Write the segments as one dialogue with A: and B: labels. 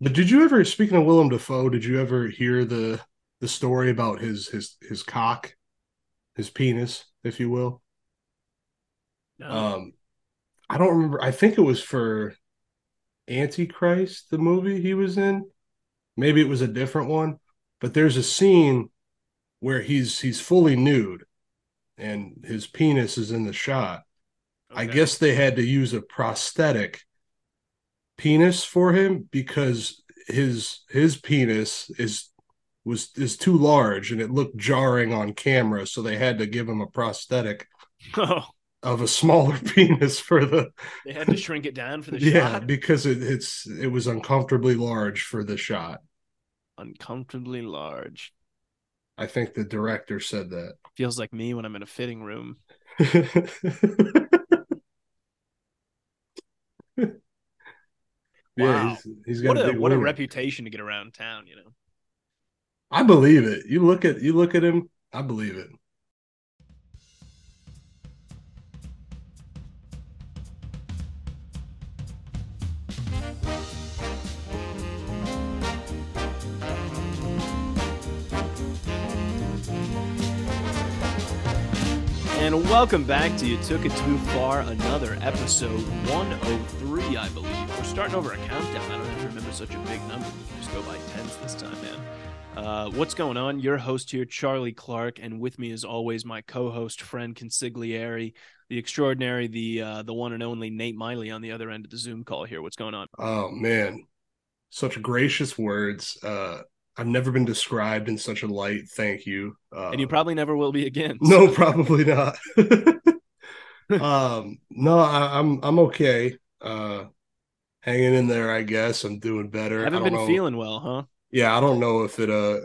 A: But did you ever, speaking of Willem Dafoe, did you ever hear the the story about his his his cock, his penis, if you will?
B: No.
A: Um, I don't remember. I think it was for Antichrist, the movie he was in. Maybe it was a different one, but there's a scene where he's he's fully nude, and his penis is in the shot. I guess they had to use a prosthetic penis for him because his his penis is was is too large and it looked jarring on camera, so they had to give him a prosthetic
B: Oh,
A: of a smaller penis for the
B: they had to shrink it down for the shot
A: yeah
B: shot.
A: because it, it's it was uncomfortably large for the shot.
B: Uncomfortably large.
A: I think the director said that.
B: Feels like me when I'm in a fitting room.
A: yeah,
B: Wow.
A: he's, he's got
B: What
A: a,
B: what a reputation to get around town, you know.
A: I believe it. You look at you look at him. I believe it.
B: And welcome back to You Took It Too Far, another episode 103, I believe. We're starting over a countdown. I don't have to remember such a big number. We can just go by tens this time, man. Uh, what's going on? Your host here, Charlie Clark, and with me, as always, my co-host, friend Consigliere, the extraordinary, the uh, the one and only Nate Miley on the other end of the Zoom call here. What's going on?
A: Oh man, such gracious words. Uh, I've never been described in such a light. Thank you. Uh,
B: And you probably never will be again.
A: no, probably not. um, no, I, I'm I'm okay. Uh, hanging in there. I guess I'm doing better. I
B: haven't
A: don't
B: been
A: know.
B: feeling well, huh?
A: Yeah, I don't know if it. Uh,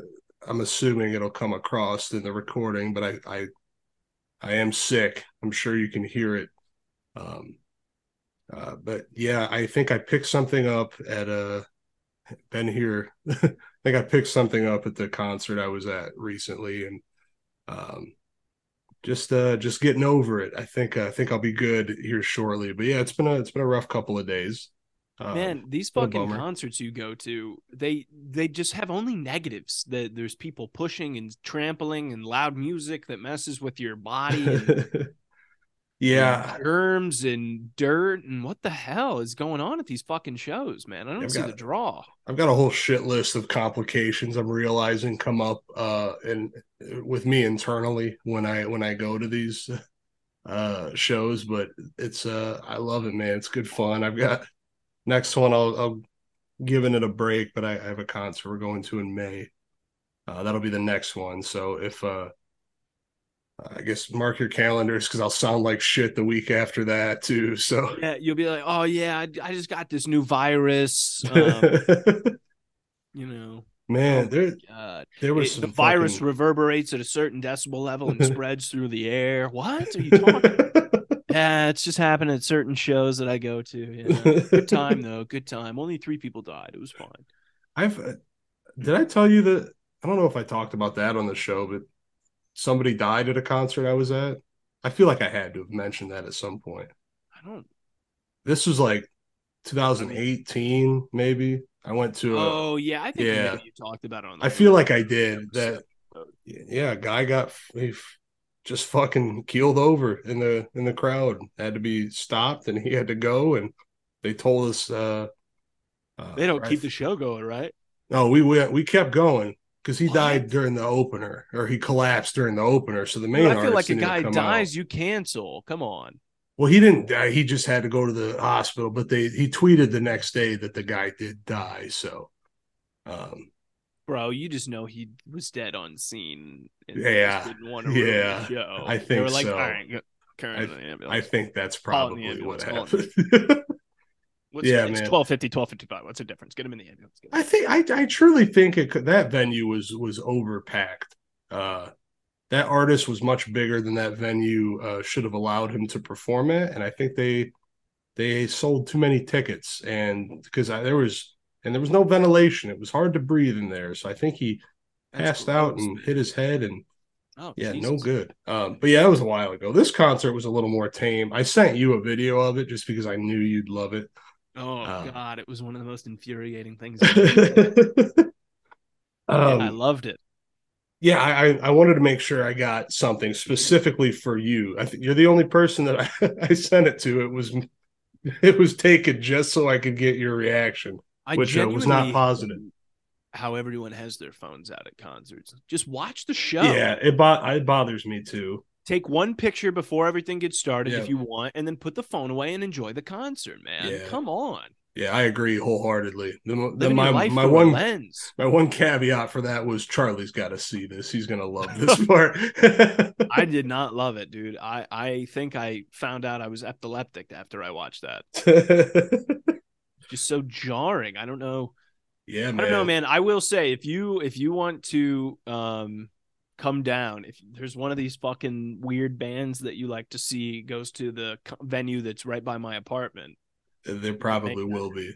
A: I'm assuming it'll come across in the recording, but I I I am sick. I'm sure you can hear it. Um, uh, but yeah, I think I picked something up at a. Been here. I think I picked something up at the concert I was at recently, and um, just uh, just getting over it. I think I think I'll be good here shortly. But yeah, it's been a it's been a rough couple of days. Um,
B: Man, these fucking concerts you go to, they they just have only negatives. That there's people pushing and trampling and loud music that messes with your body. And,
A: yeah,
B: germs and dirt and what the hell is going on at these fucking shows, man? I don't
A: I've
B: see
A: got-
B: the draw.
A: I've got a whole shit list of complications I'm realizing come up uh and with me internally when I when I go to these uh shows, but it's uh I love it, man. It's good fun. I've got next one I'll I'll giving it a break, but I, I have a concert we're going to in May. Uh that'll be the next one. So if uh I guess mark your calendars because I'll sound like shit the week after that too. So
B: Yeah, you'll be like, oh yeah, I, I just got this new virus. Um, you know,
A: man,
B: Oh,
A: there
B: God.
A: there was
B: It-
A: some
B: the virus
A: fucking-
B: reverberates at a certain decibel level and spreads through the air. What are you talking? Yeah, it's just happening at certain shows that I go to. Yeah. Good time though. Good time. Only three people died. It was fine.
A: I've uh, did I tell you that I don't know if I talked about that on the show, but somebody died at a concert I was at. I feel like I had to have mentioned that at some point.
B: I don't.
A: This was like 2018, maybe. I went to a.
B: Oh yeah, I think
A: yeah.
B: maybe you talked about it on. The
A: I feel like I
B: episode.
A: did that. Yeah, a guy got he f- just fucking keeled over in the in the crowd. Had to be stopped, and he had to go. And they told us uh, uh
B: They don't
A: I
B: keep the show going, right?
A: No, we went. We kept going because he
B: What?
A: died during the opener, or he collapsed during the opener. So the main.
B: But I feel like a guy dies,
A: out.
B: you cancel. Come on.
A: Well, he didn't die. He just had to go to the hospital. But they he tweeted the next day that the guy did die. So, um,
B: Bro, you just know he was dead on scene.
A: Yeah,
B: didn't want to
A: yeah,
B: the show.
A: I
B: they
A: think
B: were like,
A: so.
B: all right, the
A: I think that's
B: Call it in the
A: probably what happened.
B: What's
A: yeah,
B: next?
A: man.
B: 1250, 1255. What's the difference? Get him in the ambulance. Get.
A: I think I I truly think it could, that venue was was overpacked. Uh, that artist was much bigger than that venue uh, should have allowed him to perform it, and I think they they sold too many tickets, and because there was and there was no ventilation, it was hard to breathe in there. So I think he
B: That's
A: passed out and
B: man.
A: hit his head, and
B: Oh,
A: yeah, no good. Um, but yeah, it was a while ago. This concert was a little more tame. I sent you a video of it just because I knew you'd love it.
B: Oh
A: Uh,
B: God, it was one of the most infuriating things.
A: um,
B: I loved it.
A: yeah, I, I I wanted to make sure I got something specifically for you. I think you're the only person that I, I sent it to. It was it was taken just so I could get your reaction.
B: I
A: Which, uh, was not positive.
B: How everyone has their phones out at concerts. Just watch the show.
A: Yeah, it bo- it bothers me too.
B: Take one picture before everything gets started
A: Yeah.
B: if you want, and then put the phone away and enjoy the concert, man.
A: Yeah.
B: Come on.
A: Yeah, I agree wholeheartedly. The, the, my my one
B: lens.
A: my one caveat for that was Charlie's got to see this. He's gonna love this part.
B: I did not love it, dude. I, I think I found out I was epileptic after I watched that. Just so jarring. I don't know.
A: yeah, man.
B: I don't know, man. I will say if you if you want to um come down, if there's one of these fucking weird bands that you like to see goes to the venue that's right by my apartment,
A: There probably will be.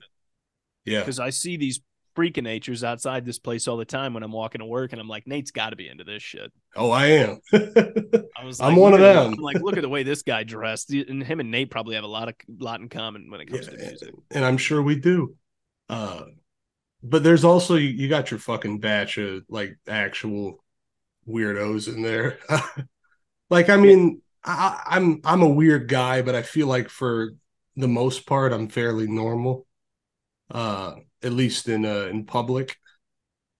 A: Yeah,
B: because I see these freaking natures outside this place all the time when I'm walking to work, and I'm like, Nate's got to be into this shit.
A: Oh, I am.
B: I was,
A: I'm one of them.
B: I'm like, look at the way this guy dressed, and him and Nate probably have a lot of lot in common when it comes to music.
A: and I'm sure we do. Uh, but there's also you, you got your fucking batch of like actual weirdos in there. like, I mean, I, I'm I'm a weird guy, but I feel like for the most part, I'm fairly normal. Uh, at least in uh in public.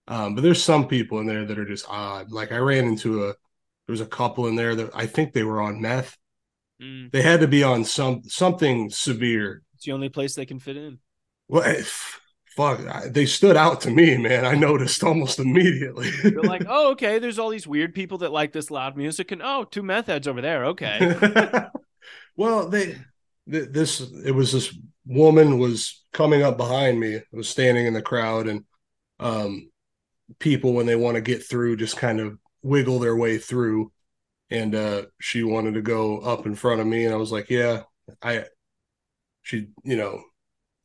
A: Um, but there's some people in there that are just odd. Like I ran into a there was a couple in there that I think they were on meth.
B: Mm,
A: They had to be on some something severe.
B: it's the only place they can fit in.
A: Well, eh, fuck, I- they stood out to me, man. I noticed almost immediately.
B: They're like, oh, okay, there's all these weird people that like this loud music, and oh, two meth heads over there. Okay.
A: well, they th- this it was this woman was coming up behind me. I was standing in the crowd, and um, people when they want to get through just kind of wiggle their way through. And uh, she wanted to go up in front of me, and I was like, "Yeah, I." She, you know,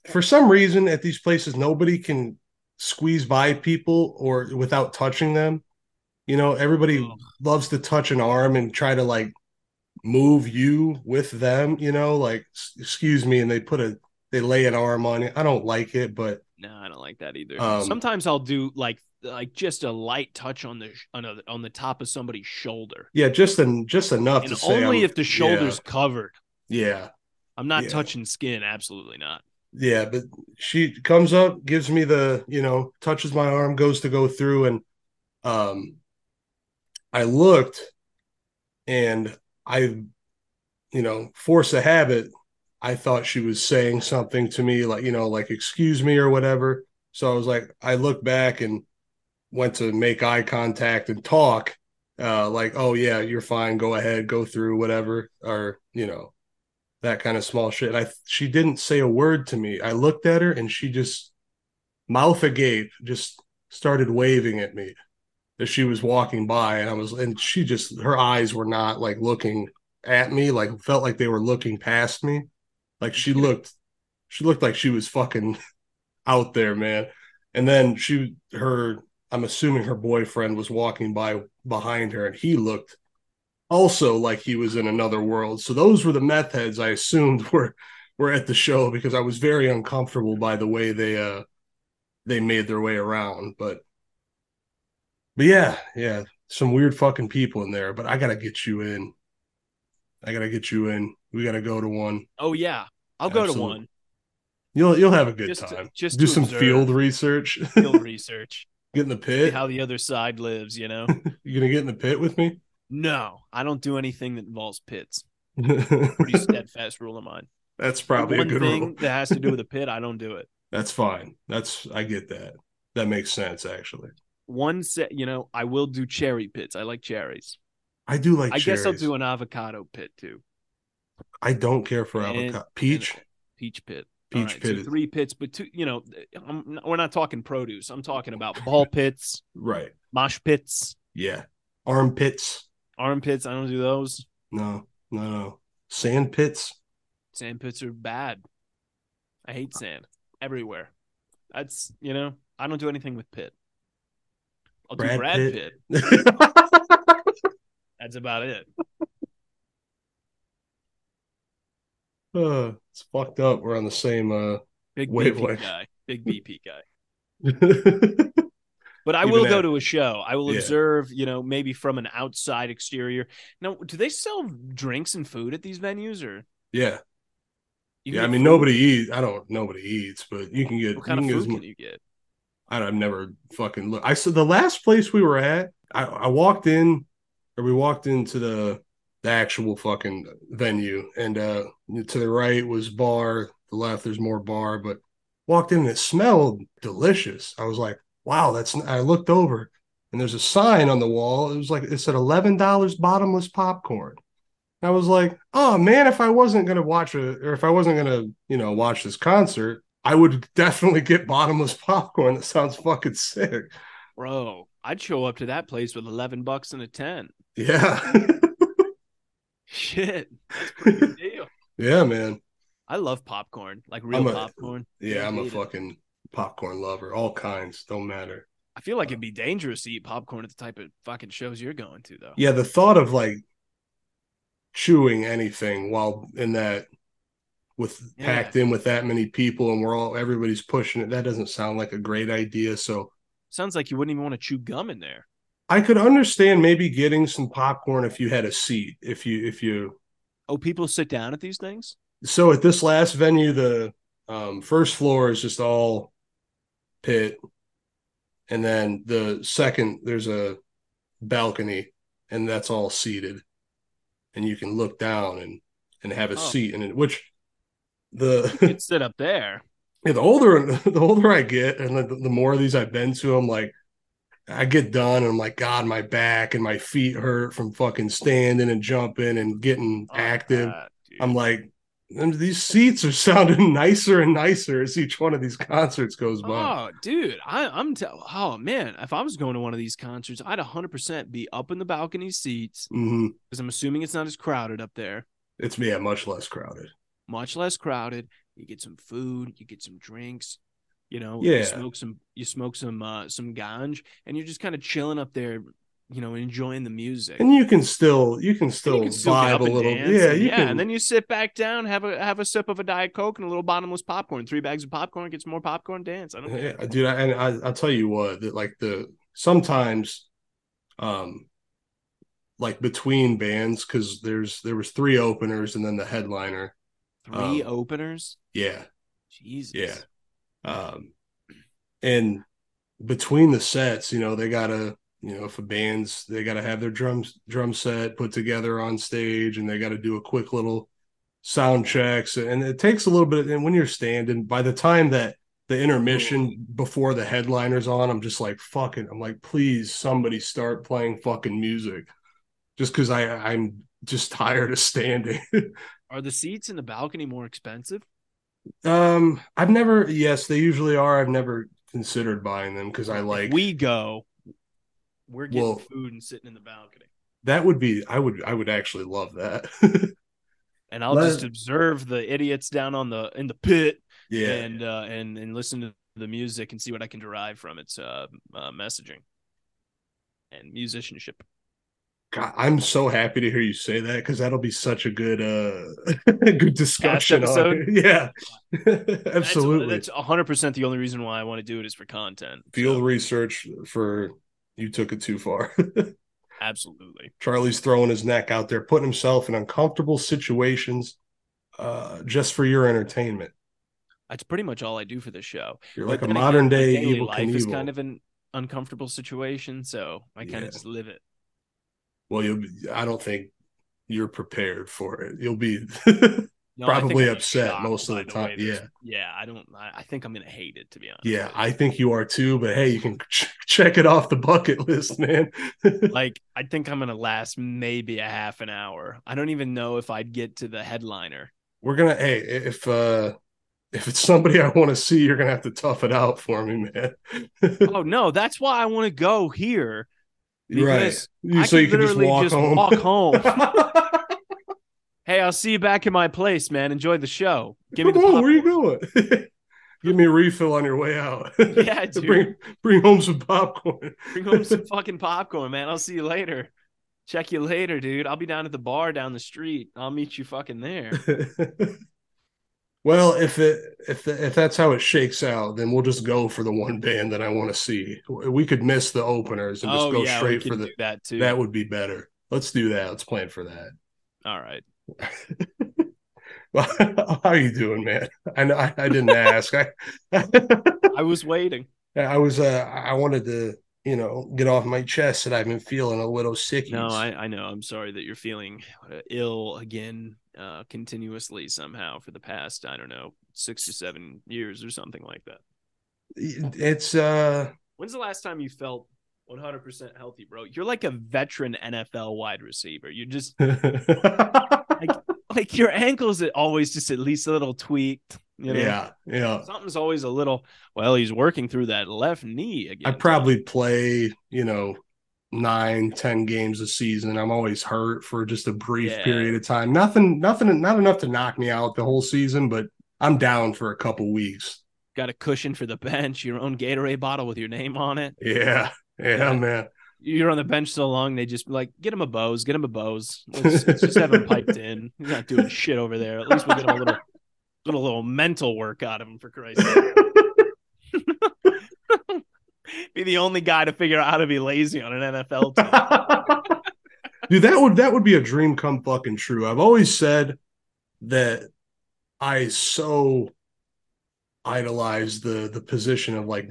A: for some reason at these places nobody can squeeze by people or without touching them. You know, everybody
B: Ugh.
A: loves to touch an arm and try to like move you with them, you know, like excuse me and they put a they lay an arm on you. I don't like it, but
B: no, I don't like that either.
A: Um,
B: Sometimes I'll do like like just a light touch on the on, a, on the top of somebody's shoulder,
A: yeah, just en- just enough
B: and
A: to
B: only if the shoulder's covered.
A: Yeah.
B: I'm not
A: Yeah.
B: touching skin. Absolutely not.
A: Yeah, but she comes up, gives me the, you know, touches my arm, goes to go through, and um, I looked, and I, you know, force a habit. I thought she was saying something to me, like you know, like excuse me or whatever. So I was like, I looked back and went to make eye contact and talk, uh, like, oh yeah, you're fine, go ahead, go through whatever, or you know, that kind of small shit. And I she didn't say a word to me. I looked at her and she just mouth agape, just started waving at me as she was walking by. And I was and she just her eyes were not like looking at me, like felt like they were looking past me. Like she looked she looked like she was fucking out there, man. And then she her I'm assuming her boyfriend was walking by behind her and he looked also like he was in another world. So those were the meth heads I assumed were were at the show because I was very uncomfortable by the way they uh they made their way around. But but yeah, yeah, some weird fucking people in there. But I gotta get you in. I gotta get you in. We gotta go to one.
B: Oh yeah, I'll go to one.
A: You'll you'll have a good
B: Just to-
A: time.
B: just
A: do some
B: observe.
A: field research.
B: Field research.
A: get in the
B: See
A: pit.
B: how the other side lives. You know.
A: You gonna get in the pit with me?
B: No, I don't do anything that involves pits. Pretty steadfast rule of mine.
A: That's probably
B: One
A: a good
B: thing
A: rule.
B: that has to do with a pit, I don't do it.
A: That's fine. That's I get that. That makes sense actually.
B: One set, you know, I will do cherry pits. I like cherries.
A: I do like
B: I guess I'll do an avocado pit too.
A: I don't care for
B: And-
A: avocado. Peach.
B: Peach pit.
A: Peach
B: right,
A: pit
B: So three pits, but two. You know, I'm, we're not talking produce. I'm talking about ball pits,
A: Right.
B: mosh pits,
A: Yeah. Armpits.
B: Armpits. I don't do those.
A: No. No. No. Sand pits.
B: Sand pits are bad. I hate sand everywhere. That's you know, I don't do anything with pit. I'll do
A: Brad
B: Brad
A: Pitt.
B: Pitt. That's about it.
A: uh, it's fucked up. We're on the same uh
B: Big
A: wavelength.
B: BP guy. Big BP guy.
A: yeah,
B: But I
A: Even
B: will go to a show. I will
A: Yeah.
B: observe, you know, maybe from an outside exterior. Now, do they sell drinks and food at these venues or
A: yeah.
B: you can
A: I mean,
B: food?
A: nobody eats. I don't. Nobody eats, but you can get.
B: What kind
A: you
B: of food can you get?
A: I, I've never fucking looked. I said the last place we were at, I, I walked in, or we walked into the the actual fucking venue, and uh to the right was bar, the left there's more bar, but walked in and it smelled delicious. I was like, wow, that's. I looked over, and there's a sign on the wall. It was like it said eleven dollars bottomless popcorn. I was like, oh man, if I wasn't gonna watch a, or if I wasn't gonna, you know, watch this concert, I would definitely get bottomless popcorn. That sounds fucking sick.
B: Bro, I'd show up to that place with 11 bucks and a 10.
A: Yeah.
B: Shit. That's
A: yeah, man.
B: I love popcorn, like real
A: a-
B: popcorn.
A: Yeah, I'm a
B: it.
A: fucking popcorn lover. All kinds, don't matter.
B: I feel like it'd be dangerous to eat popcorn at the type of fucking shows you're going to, though.
A: Yeah, the thought of like chewing anything while in that with
B: Yeah.
A: packed in with that many people and we're all everybody's pushing it, that doesn't sound like a great idea. So
B: Sounds like you wouldn't even want to chew gum in there.
A: I could understand maybe getting some popcorn if you had a seat. If you if you
B: Oh, people sit down at these things?
A: so at this last venue, the um, first floor is just all pit, and then the second there's a balcony, and that's all seated, and you can look down and and have a
B: Oh.
A: seat in it. Which the
B: You sit up there.
A: Yeah, the older the older I get, and the, the more of these I've been to, I'm like, I get done, and I'm like, God, my back and my feet hurt from fucking standing and jumping and getting
B: Oh,
A: active.
B: God.
A: I'm like, and these seats are sounding nicer and nicer as each one of these concerts goes by.
B: Oh, dude, I, I'm t- oh man, if I was going to one of these concerts, I'd 100% be up in the balcony seats because I'm assuming it's not as crowded up there,
A: It's yeah, much less crowded.
B: much less crowded. You get some food, you get some drinks, you know,
A: Yeah.
B: you smoke some, you smoke some, uh, some ganj, and you're just kind of chilling up there, you know, enjoying the music.
A: And you can still you can still,
B: you can still
A: vibe a little. Yeah,
B: and yeah,
A: can.
B: and then you sit back down, have a have a sip of a diet coke and a little bottomless popcorn. Three bags of popcorn, get some more popcorn, dance. I don't care.
A: Dude, I, and I, I'll tell you what, that like the sometimes, um, like between bands, because there's there was three openers and then the headliner.
B: Three
A: Um,
B: openers.
A: Yeah,
B: Jesus.
A: yeah, um, and between the sets, you know, they gotta, you know, if a band's they gotta have their drums drum set put together on stage, and they got to do a quick little sound checks, and it takes a little bit. And when you're standing, by the time that the intermission before the headliners on, I'm just like fucking. I'm like, please, somebody start playing fucking music, just because I I'm just tired of standing.
B: Are the seats in the balcony more expensive?
A: um, I've never. Yes, they usually are. I've never considered buying them because I like.
B: We go, we're getting
A: Well-
B: food and sitting in the balcony.
A: that would be. I would. I would actually love that.
B: And I'll
A: Let-
B: just observe the idiots down on the in the pit
A: yeah.
B: and uh and and listen to the music and see what I can derive from its uh, uh messaging and musicianship.
A: God, I'm so happy to hear you say that because that'll be such a good uh good discussion on it. Yeah. Absolutely.
B: That's that's 100% the only reason why I want to do it is for content.
A: Field
B: So,
A: research for you took it too far.
B: absolutely.
A: Charlie's throwing his neck out there, putting himself in uncomfortable situations uh just for your entertainment.
B: That's pretty much all I do for this show.
A: You're
B: But
A: like a
B: again,
A: modern day evil
B: life is kind of an uncomfortable situation, so I kind
A: Yeah.
B: of just live it.
A: well, you'll be, I don't think you're prepared for it. You'll be
B: No,
A: Probably upset most of the time,
B: this- yeah. I don't. I, I think I'm gonna hate it to be honest.
A: Yeah, I think you are too, but hey, you can ch- check it off the bucket list, man.
B: like I think I'm gonna last maybe a half an hour. I don't even know if I'd get to the headliner.
A: We're gonna hey, if uh if it's somebody I want to see, you're gonna have to tough it out for me, man.
B: oh no, that's why I want to go here.
A: right. So
B: could
A: you can just walk
B: just
A: home.
B: walk home. Hey, I'll see you back in my place, man. Enjoy the show. Give me the
A: Come on, where you going? Give me a refill on your way out.
B: Yeah, dude.
A: bring bring home some popcorn.
B: Bring home some fucking popcorn, man. I'll see you later. Check you later, dude. I'll be down at the bar down the street. I'll meet you fucking there.
A: Well, if it if if that's how it shakes out, then we'll just go for the one band that I want to see. We could miss the openers and just
B: oh,
A: go
B: yeah,
A: straight for the.
B: that too.
A: That would be better. Let's do that. Let's plan for that.
B: All right.
A: Well, How are you doing, man? I know I, I didn't ask. I
B: I was waiting.
A: I was uh I wanted to you know get off my chest that I've been feeling a little sick.
B: No, I, I know. I'm sorry that you're feeling uh, ill again, uh, continuously somehow for the past, I don't know, six to seven years or something like that.
A: it's uh
B: When's the last time you felt 100% healthy, bro? You're like a veteran NFL wide receiver. You just like your ankles are always just at least a little tweaked. You know?
A: yeah yeah.
B: Something's always a little. Well, he's working through that left knee again.
A: I probably play you know nine ten games a season. I'm always hurt for just a brief
B: Yeah.
A: period of time. Nothing nothing not enough to knock me out the whole season, but I'm down for a couple weeks.
B: got a cushion for the bench, your own Gatorade bottle with your name on it.
A: Yeah yeah,
B: Yeah.
A: man.
B: You're on the bench so long, they just like, get him a Bose, get him a Bose. Let's, let's just have him piped in. He's not doing shit over there. At least we'll get a little, little, little mental work out of him for Christ's sake. Be the only guy to figure out how to be lazy on an NFL team.
A: Dude, that would that would be a dream come fucking true. I've always said that I so idolize the the position of like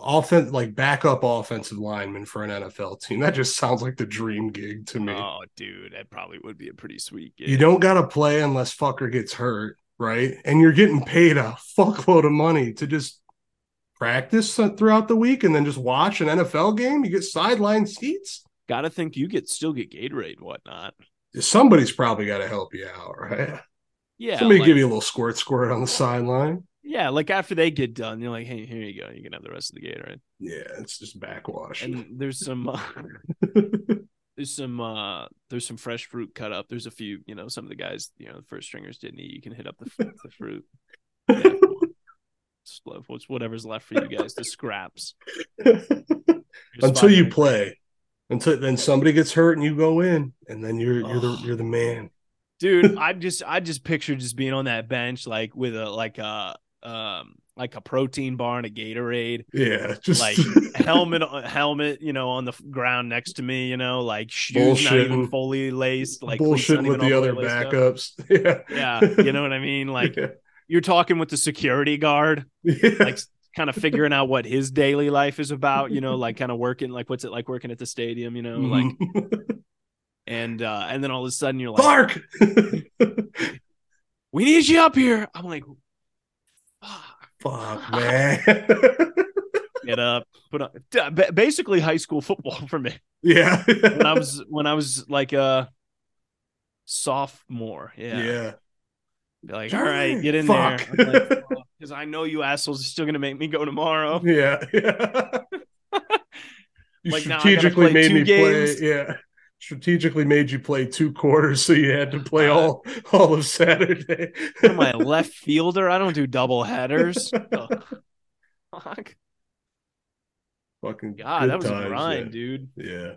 A: offense like backup offensive lineman for an NFL team. That just sounds like the dream gig to me.
B: Oh, dude, that probably would be a pretty sweet gig.
A: You don't gotta play unless fucker gets hurt, right? And you're getting paid a fuckload of money to just practice throughout the week and then just watch an NFL game. You get sideline seats.
B: Gotta think you get still get Gatorade whatnot.
A: Somebody's probably got to help you out, right?
B: Yeah,
A: Somebody
B: like-
A: give you a little squirt squirt on the sideline.
B: Yeah. Like after they get done, you're like, hey, here you go. You can have the rest of the Gatorade.
A: Yeah, it's just backwash.
B: And there's some. Uh, there's some uh there's some fresh fruit cut up. There's a few, you know, some of the guys, you know, the first stringers didn't eat. You can hit up the the fruit. Yeah, come. Split- what's whatever's left for you guys, the scraps.
A: Until you play. Until then somebody gets hurt and you go in and then you're you're the you're the man.
B: dude, I just I just picture just being on that bench like with a like a um like a protein bar and a Gatorade,
A: Yeah, just
B: like helmet helmet, you know, on the ground next to me, you know, like shoes not even fully laced, like cleats not
A: bullshitting
B: even
A: with the other
B: laced up.
A: backups. Yeah.
B: Yeah, you know what I mean? Like
A: yeah.
B: you're talking with the security guard,
A: Yeah.
B: like kind of figuring out what his daily life is about, you know, like kind of working like what's it like working at the stadium, you know, like
A: Mhm.
B: and uh and then all of a sudden you're like
A: Clark.
B: we need you up here. I'm like fuck,
A: man.
B: get up, put on basically high school football for me.
A: yeah.
B: When I was when I was like a sophomore. Yeah.
A: yeah.
B: Be like, all right, get in
A: Fuck.
B: there. Because I know you assholes are still gonna make me go tomorrow.
A: Yeah. yeah. you
B: Like, now I gotta
A: strategically made me
B: games?
A: play. Yeah. Strategically made you play two quarters, so you had to play
B: Uh,
A: all all of Saturday.
B: Am I a left fielder? I don't do double headers. Fuck.
A: Fucking
B: God, that was a grind, dude.
A: Yeah.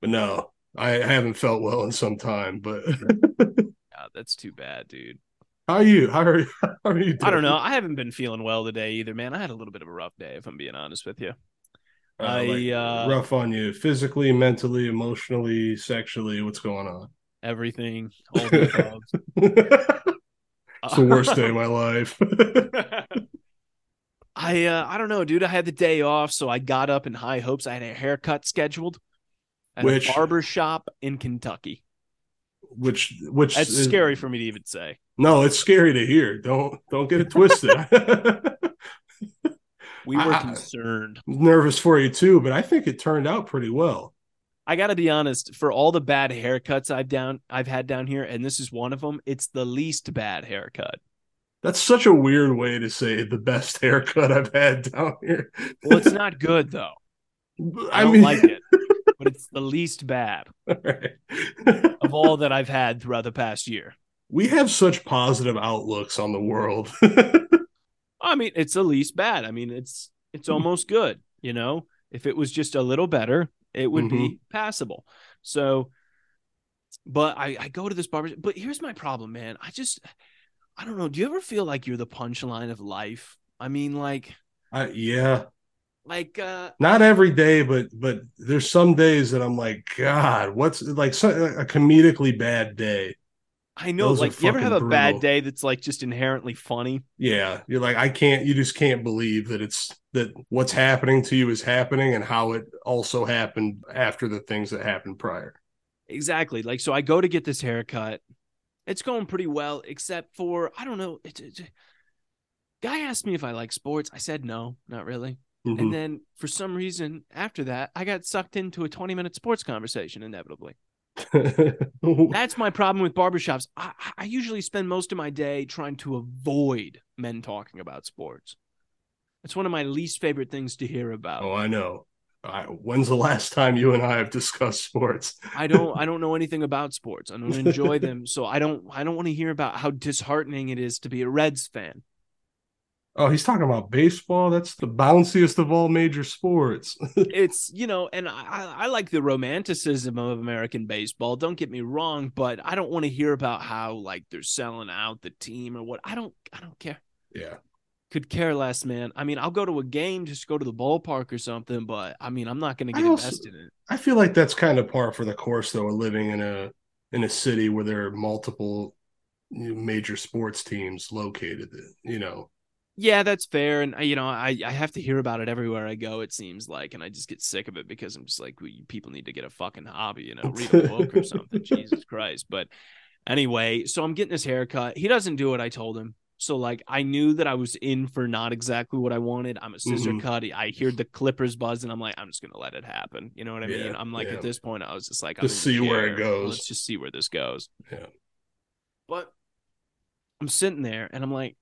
A: But no, I, I haven't felt well in some time. But
B: God, that's too bad, dude.
A: how are you? How are you? How are you? Doing?
B: I don't know. I haven't been feeling well today either, man. I had a little bit of a rough day, if I'm being honest with you.
A: Uh,
B: I,
A: like,
B: uh,
A: rough on you physically, mentally, emotionally, sexually. What's going on?
B: Everything, all the
A: it's the worst day of my life.
B: I uh, I don't know, dude. I had the day off, so I got up in high hopes. I had a haircut scheduled at
A: Which-
B: a barber shop in Kentucky.
A: which which
B: That's
A: is-
B: scary for me to even say.
A: No, it's scary to hear. Don't don't get it twisted.
B: We were
A: I-
B: concerned.
A: Nervous for you too, but I think it turned out pretty well.
B: I got to be honest. For all the bad haircuts I've down, I've had down here, and this is one of them. It's the least bad haircut.
A: That's such a weird way to say the best haircut I've had down here.
B: Well, it's not good though. I,
A: I,
B: don't
A: mean,
B: like it, but it's the least bad
A: Right.
B: of all that I've had throughout the past year.
A: we have such positive outlooks on the world.
B: I mean, it's the least bad. I mean, it's it's almost good. You know, if it was just a little better, it would be passable. So, but I I go to this barber. But here's my problem, man. I just I don't know. Do you ever feel like you're the punchline of life? I mean, like,
A: I, yeah,
B: like, uh,
A: not every day, but but there's some days that I'm like, God, what's like so, a comedically bad day.
B: I know,
A: Those
B: like, you ever have a bad day that's like just inherently funny?
A: Yeah, you're like, I can't. You just can't believe that it's that what's happening to you is happening, and how it also happened after the things that happened prior.
B: Exactly. Like, so I go to get this haircut. It's going pretty well, except for I don't know. It's, it's guy asked me if I like sports. I said no, not really.
A: Mhm.
B: And then for some reason, after that, I got sucked into a 20 minute sports conversation inevitably. That's my problem with barbershops. I, I usually spend most of my day trying to avoid men talking about sports. It's one of my least favorite things to hear about.
A: oh, I know. I, when's the last time you and I have discussed sports?
B: I don't I don't know anything about sports. I don't enjoy them, so I don't I don't want to hear about how disheartening it is to be a Reds fan.
A: Oh, he's talking about baseball. That's the bounciest of all major sports.
B: It's you know, and I I like the romanticism of American baseball. Don't get me wrong, but I don't want to hear about how like they're selling out the team or what. I don't I don't care.
A: yeah.
B: Could care less, man. I mean, I'll go to a game, just go to the ballpark or something, but I mean, I'm not going to get
A: also-
B: invested in it.
A: I feel like that's kind of par for the course, though, living in a in a city where there are multiple major sports teams located. You know,
B: Yeah, that's fair, and I- you know, I I have to hear about it everywhere I go. It seems like, and I just get sick of it because I'm just like, we people need to get a fucking hobby, you know, read a book or something. Jesus Christ! But anyway, so I'm getting this haircut. He doesn't do what I told him. So like, I knew that I was in for not exactly what I wanted. I'm a scissor
A: Mhm.
B: cut. I hear the clippers buzz, and I'm like, I'm just gonna let it happen. You know what I
A: Yeah,
B: mean? I'm like,
A: yeah.
B: at this point, I was just like,
A: Just see where it goes.
B: Let's just see where this goes.
A: Yeah.
B: But I'm sitting there and I'm like,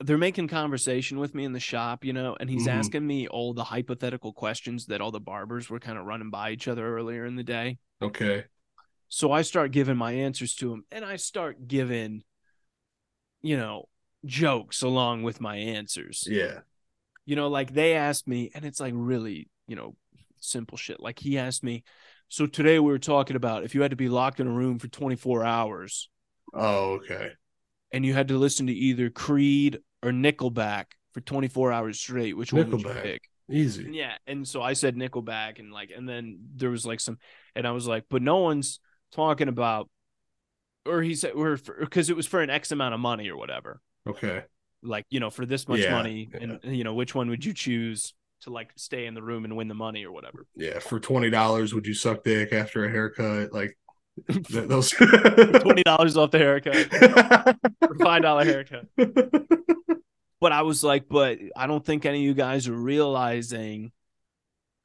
B: they're making conversation with me in the shop, you know, and he's
A: Mhm.
B: asking me all the hypothetical questions that all the barbers were kind of running by each other earlier in the day.
A: okay,
B: So I start giving my answers to him and I start giving, you know, jokes along with my answers.
A: yeah,
B: You know, like they asked me, and it's like really, you know, simple shit. Like he asked me, so today we were talking about if you had to be locked in a room for 24 hours,
A: oh, okay,
B: and you had to listen to either Creed or Nickelback for 24 hours straight, which one would you pick?
A: easy.
B: Yeah, and so I said Nickelback, and like, and then there was like some, and I was like, but no one's talking about, or he said, or because it was for an X amount of money or whatever,
A: Okay,
B: like you know, for this much
A: Yeah,
B: money, and you know, which one would you choose to like stay in the room and win the money or whatever?
A: yeah. For twenty dollars, would you suck dick after a haircut? Like those
B: Twenty dollars off the haircut, five dollar haircut. But I was like, but I don't think any of you guys are realizing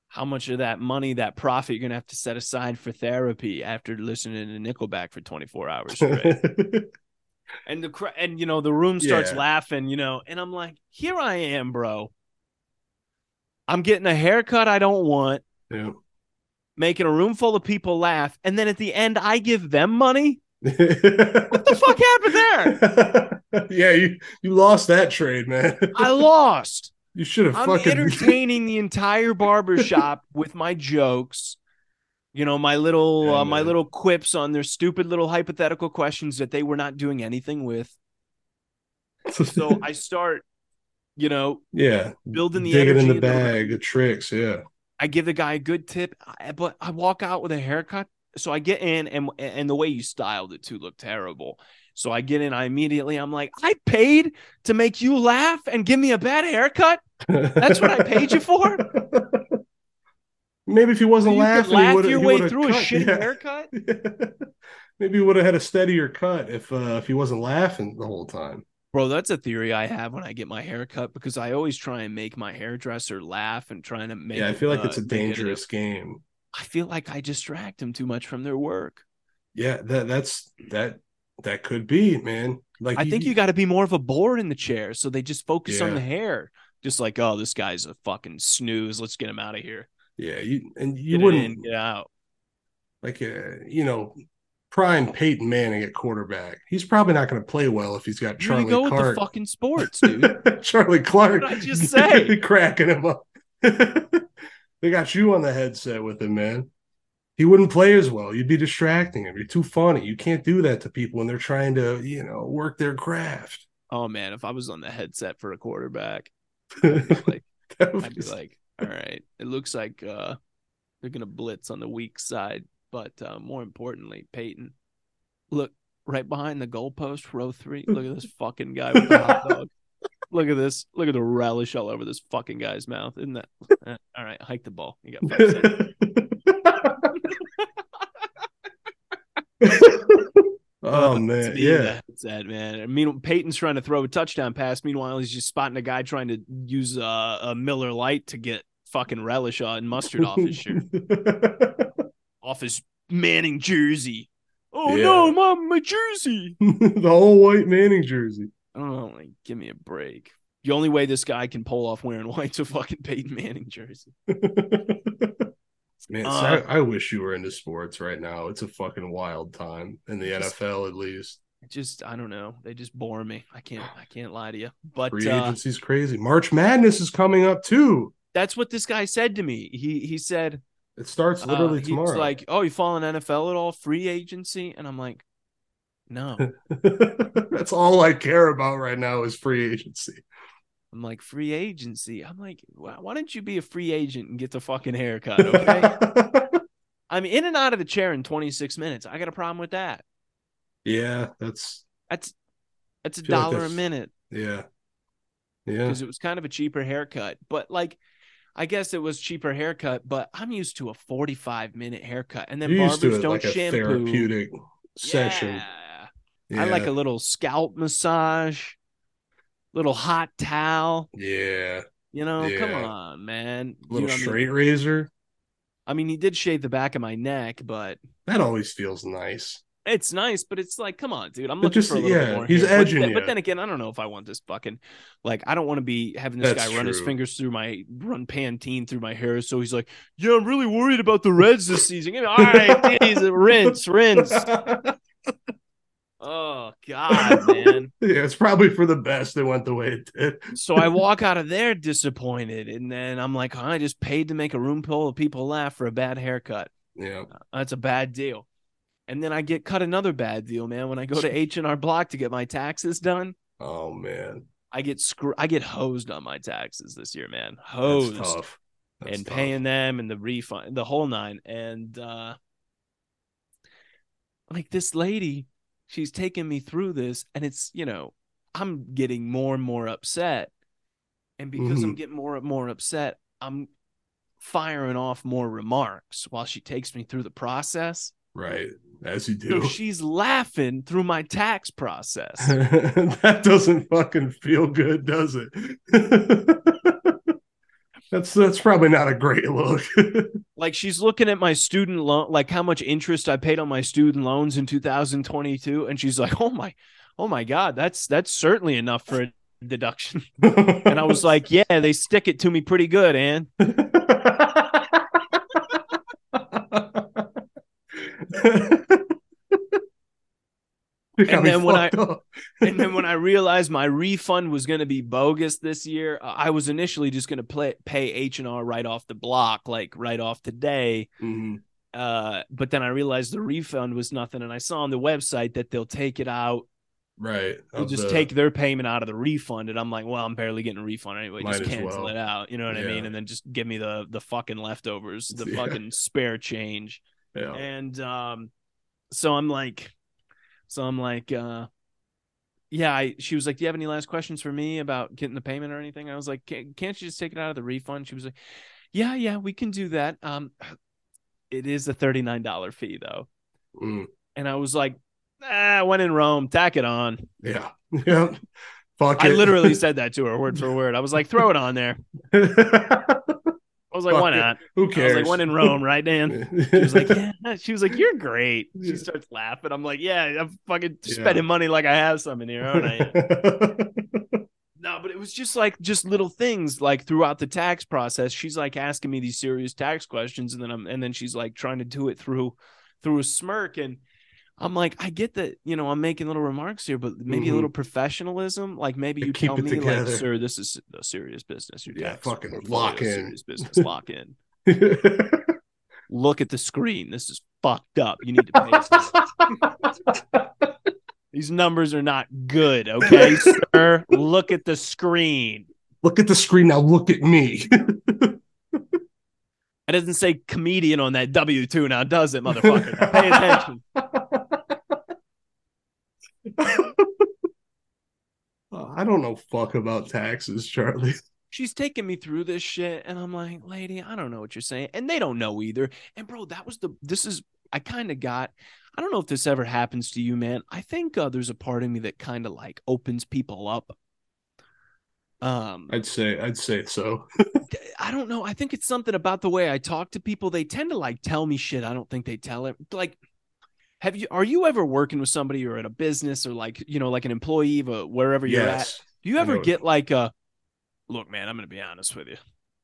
B: how much of that money, that profit, you're gonna have to set aside for therapy after listening to Nickelback for 24 hours straight. and the cra- and you know the room starts
A: Yeah.
B: laughing, you know, and I'm like, here I am, bro. I'm getting a haircut I don't want,
A: yeah.
B: Making a room full of people laugh, and then at the end I give them money.
A: what
B: the fuck happened there?
A: yeah, you you lost that trade, man.
B: I lost.
A: You should have
B: I'm
A: fucking
B: entertaining the entire barber shop with my jokes. You know, my little
A: Yeah,
B: uh, my little quips on their stupid little hypothetical questions that they were not doing anything with. So I start, you know,
A: yeah,
B: building the
A: digging
B: in the
A: bag, the tricks. Yeah,
B: I give the guy a good tip, but I walk out with a haircut. So I get in, and and the way you styled it too looked terrible. So I get in, I immediately I'm like, I paid to make you laugh and give me a bad haircut. That's what I paid you for?
A: Maybe if he wasn't
B: You
A: laughing,
B: laugh your way through a shitty
A: Yeah.
B: haircut.
A: Maybe he would have had a steadier cut if uh, if he wasn't laughing the whole time.
B: Bro, that's a theory I have when I get my hair cut because I always try and make my hairdresser laugh and trying to make.
A: yeah, I
B: it,
A: feel like
B: uh,
A: it's a dangerous game.
B: I feel like I distract them too much from their work.
A: Yeah, that that's that that could be, man. Like
B: I think you got to be more of a bore in the chair, so they just focus on the hair. Just like, oh, this guy's a fucking snooze. Let's get him out of here.
A: Yeah, you and you
B: it
A: wouldn't
B: in, get out.
A: like uh, you know prime Peyton Manning at quarterback. He's probably not going to play well if he's got Charlie
B: go with the fucking sports, dude.
A: Charlie Clark.
B: What did I just say?
A: cracking him up. they got you on the headset with him, man. he wouldn't play as well. You'd be distracting him. You're too funny. You can't do that to people when they're trying to, you know, work their craft.
B: Oh man, if I was on the headset for a quarterback, I'd be like, I'd be like, all right, it looks like uh, they're gonna blitz on the weak side, but uh, more importantly, Peyton, look right behind the goalpost, row three. Look at this fucking guy with the hot dog. Look at this. Look at the relish all over this fucking guy's mouth. Isn't that eh, all right? Hike the ball. You got
A: oh
B: Uh,
A: man, yeah.
B: that's that man. I mean, Peyton's trying to throw a touchdown pass. Meanwhile, he's just spotting a guy trying to use uh, a Miller Lite to get fucking relish uh, and mustard off his shirt, off his Manning jersey. Oh
A: Yeah.
B: no, mom, my jersey.
A: the whole white Manning jersey.
B: I. Like, give me a break. The only way this guy can pull off wearing white's a fucking Peyton Manning jersey.
A: Man,
B: Uh,
A: so I, I wish you were into sports right now. It's a fucking wild time in the
B: Just-
A: NFL, at least.
B: Just, I don't know. They just bore me. I can't, I can't lie to you. But
A: Free
B: uh,
A: agency's crazy. March Madness is coming up too.
B: that's what this guy said to me. He he said,
A: It starts
B: uh,
A: literally
B: was
A: tomorrow.
B: like, "Oh, you follow NFL at all? Free agency?" And I'm like, "No."
A: That's all I care about right now is free agency.
B: I'm like, "Free agency." I'm like, "Why don't you be a free agent and get the fucking haircut?" Okay. I'm in and out of the chair in 26 minutes. I got a problem with that.
A: yeah, that's
B: That's that's a
A: Feel like
B: dollar a minute.
A: yeah. Yeah.
B: because it was kind of a cheaper haircut. But like, I guess it was cheaper haircut, but I'm used to a 45 minute haircut, and then
A: You're
B: barbers
A: it
B: don't
A: like a
B: shampoo.
A: therapeutic session.
B: Yeah. I like a little scalp massage, little hot towel.
A: Yeah.
B: You know, come on, man. You
A: little
B: know what I mean?
A: straight razor.
B: I mean, he did shave the back of my neck, but
A: That always feels nice.
B: It's nice. But it's like, come on, dude. I'm
A: But
B: looking
A: just-
B: for a little
A: yeah,
B: bit more.
A: he's.
B: But
A: edging
B: then-
A: you.
B: But then again, I don't know if I want this fucking like. I don't want to be having this
A: That's
B: guy run his fingers through my run Pantene through my hair. So he's like, "Yeah, I'm really worried about the Reds this season." All right, geez, rinse, rinse. Oh God, man.
A: yeah, it's probably for the best it went the way it did.
B: So I walk out of there disappointed, and then I'm like, "Huh, I just paid to make a room full of people laugh for a bad haircut.
A: Yeah.
B: That's a bad deal. And then I get cut another bad deal, man. When I go to H and R Block to get my taxes done,
A: Oh man.
B: I get screw I get hosed on my taxes this year, man.
A: That's
B: Hosed
A: tough. That's
B: and
A: tough.
B: paying them and the refund, the whole nine. And uh like this lady, she's taking me through this, and it's you know, I'm getting more and more upset. And because I'm
A: Mhm.
B: getting more and more upset, I'm firing off more remarks while she takes me through the process.
A: Right. As you
B: So
A: do.
B: she's laughing through my tax process.
A: that doesn't fucking feel good, does it? that's that's probably not a great look.
B: like she's looking at my student loan, like how much interest I paid on my student loans in 2022, and she's like, "Oh my, oh my God, that's that's certainly enough for a deduction." And I was like, "Yeah, they stick it to me pretty good, Ann."
A: and
B: then when I- And then when I realized my refund was going to be bogus this year, I was initially just going to play, pay H and R right off the block, like right off today.
A: Mhm.
B: Uh, but then I realized the refund was nothing, and I saw on the website that they'll take it out
A: right,
B: They'll just
A: the-
B: take their payment out of the refund, and I'm like, well, I'm barely getting a refund anyway.
A: Might
B: just cancel
A: well.
B: it out. You know what I mean? And then just give me the the fucking leftovers, the
A: Yeah.
B: fucking spare change.
A: Yeah.
B: And um, so I'm like, so I'm like, uh, yeah. I she was like, do you have any last questions for me about getting the payment or anything? I was like, can't, can't you just take it out of the refund? She was like, yeah, yeah, we can do that. Um, it is a thirty nine dollar fee though,
A: Mm,
B: and I was like, ah, when in Rome, tack it on.
A: yeah. Yeah. Fuck
B: I
A: it.
B: literally said that to her word for word. I was like, throw it on there. Was like, why not?
A: Who
B: I was
A: cares?
B: like, one in Rome, right, Dan? She was like, yeah. She was like, you're great. She starts laughing. I'm like, yeah, I'm fucking
A: Yeah.
B: spending money like I have some in here, aren't I? no, but it was just like just little things like throughout the tax process. She's like asking me these serious tax questions, and then I'm and then she's like trying to do it through through a smirk and. I'm like, I get that, you know, I'm making little remarks here, but maybe a
A: Mhm.
B: little professionalism. Like maybe you tell me, like, sir, this is a serious business. Your
A: Yeah, fucking lock in.
B: Serious business, lock in. look at the screen. This is fucked up. You need to pay. These numbers are not good, okay, sir? Look at the screen.
A: Look at the screen now. Look at me.
B: It doesn't say comedian on that W two now, does it, motherfucker? Now pay attention.
A: I don't know fuck about taxes, Charlie.
B: She's taking me through this shit, and I'm like, lady, I don't know what you're saying, and they don't know either. And bro, that was the. This is I kind of got. I don't know if this ever happens to you, man. I think uh, there's a part of me that kind of like opens people up. Um,
A: I'd say I'd say so.
B: I don't know. I think it's something about the way I talk to people. They tend to like tell me shit. I don't think they tell it. Like, have you? Are you ever working with somebody or at a business or like you know like an employee of a, wherever you're at? Do you ever get like a look, man? I'm gonna be honest with you.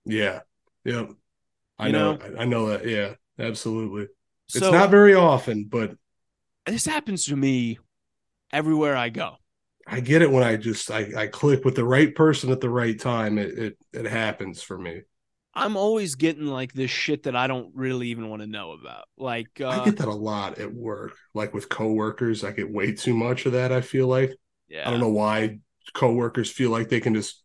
A: Yeah. Yep. I
B: You
A: know.
B: know?
A: I know that. Yeah. Absolutely. It's not very often, but
B: this happens to me everywhere I go.
A: I get it when I just I, I click with the right person at the right time. It it, it happens for me.
B: I'm always getting like this shit that I don't really even want to know about. Like,
A: I
B: uh,
A: get that a lot at work. Like with coworkers, I get way too much of that. I feel like
B: yeah,
A: I don't know why coworkers feel like they can just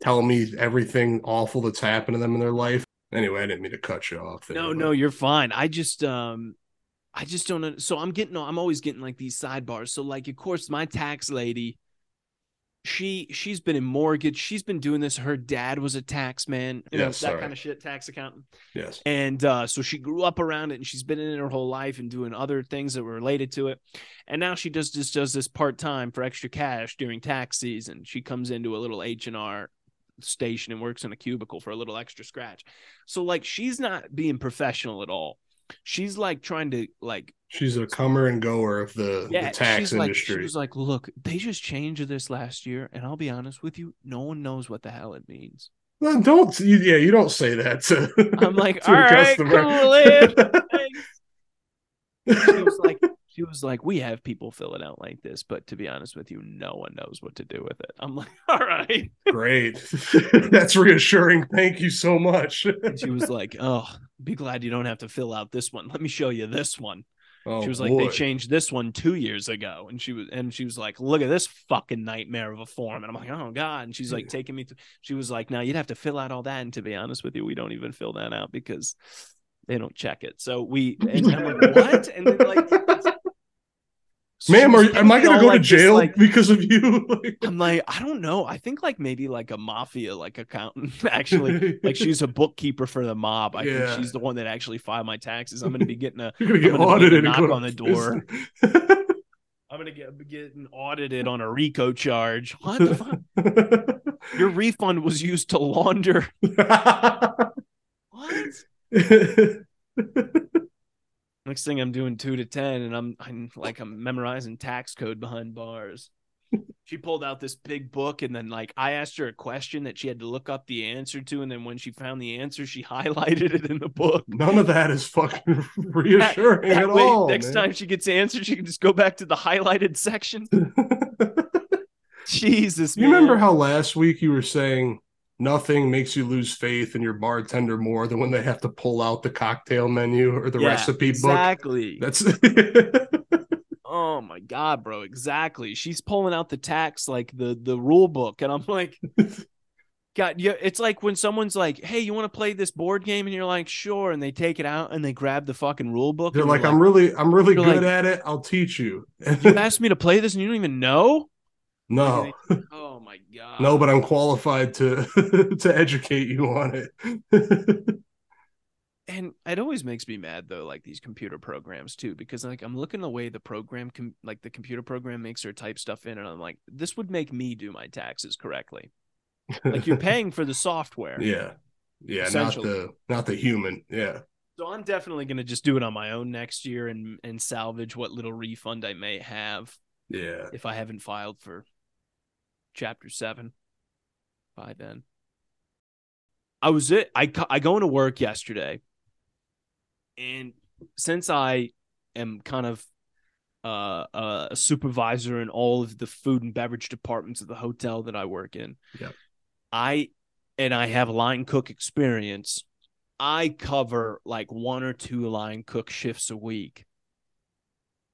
A: tell me everything awful that's happened to them in their life. Anyway, I didn't mean to cut you off. There,
B: No,
A: but-
B: no, you're fine. I just um I just don't know. So I'm getting I'm always getting like these sidebars. So like of course my tax lady she she's been in mortgage. She's been doing this. Her dad was a tax man, you know, that
A: sorry.
B: kind of shit, tax accountant.
A: Yes.
B: And uh, so she grew up around it and she's been in it her whole life and doing other things that were related to it. And now she does just does this part time for extra cash during tax season. She comes into a little H and R station and works in a cubicle for a little extra scratch. So like she's not being professional at all. She's like trying to like
A: She's a comer and goer of the,
B: yeah,
A: the tax
B: she's like
A: industry.
B: she was like, look, they just changed this last year, and I'll be honest with you, no one knows what the hell it means.
A: No, don't you, yeah, you don't say that to
B: I'm like,
A: to
B: all right,
A: customer.
B: cool, she was like she was like we have people fill it out like this but to be honest with you no one knows what to do with it i'm like all right
A: Great. That's reassuring. Thank you so much.
B: and she was like oh be glad you don't have to fill out this one. Let me show you this one.
A: Oh,
B: she was like
A: boy.
B: they changed this one two years ago. And she was and she was like look at this fucking nightmare of a form. And i'm like oh god. And she's like taking me through she was like now you'd have to fill out all that. And to be honest with you we don't even fill that out because they don't check it. So we and i'm like what? And then like
A: Ma'am, are, am I going to go
B: like,
A: to
B: this,
A: jail
B: like-
A: because of you?
B: I'm like, I don't know. I think like maybe like a mafia like accountant actually. Like she's a bookkeeper for the mob. I
A: Yeah.
B: think she's the one that actually filed my taxes. I'm gonna be getting a
A: You're gonna get
B: I'm gonna
A: audited
B: knock on the door. I'm gonna get getting audited on a RICO charge. What the fuck? Your refund was used to launder. What? Next thing I'm doing two to ten, and I'm I'm like I'm memorizing tax code behind bars. She pulled out this big book, and then like I asked her a question that she had to look up the answer to, and then when she found the answer, she highlighted it in the book.
A: None of that is fucking reassuring
B: That
A: at
B: way,
A: all.
B: next
A: man.
B: time she gets answered, she can just go back to the highlighted section. Jesus,
A: you remember how last week you were saying nothing makes you lose faith in your bartender more than when they have to pull out the cocktail menu or the
B: Yeah,
A: recipe book?
B: exactly.
A: That's
B: Oh my god, bro! Exactly. She's pulling out the tax like the the rule book, and I'm like, God, yeah. It's like when someone's like, "Hey, you want to play this board game?" and you're like, "Sure," and they take it out and they grab the fucking rule book.
A: they're like, I'm really, I'm really good
B: like-
A: at it. I'll teach you.
B: you asked me to play this and you don't even know.
A: no,
B: Oh my god.
A: no, but I'm qualified to to educate you on it.
B: and it always makes me mad though like these computer programs too because like i'm looking the way the program com- like the computer program makes her type stuff in and i'm like this would make me do my taxes correctly like you're paying for the software
A: yeah, yeah, not the not the human. Yeah,
B: so i'm definitely going to just do it on my own next year and and salvage what little refund i may have
A: yeah.
B: if i haven't filed for chapter 7 by then i was it i i go into work yesterday and since i am kind of uh, uh, a supervisor in all of the food and beverage departments of the hotel that I work in.
A: Yep.
B: I and I have line cook experience. I cover like one or two line cook shifts a week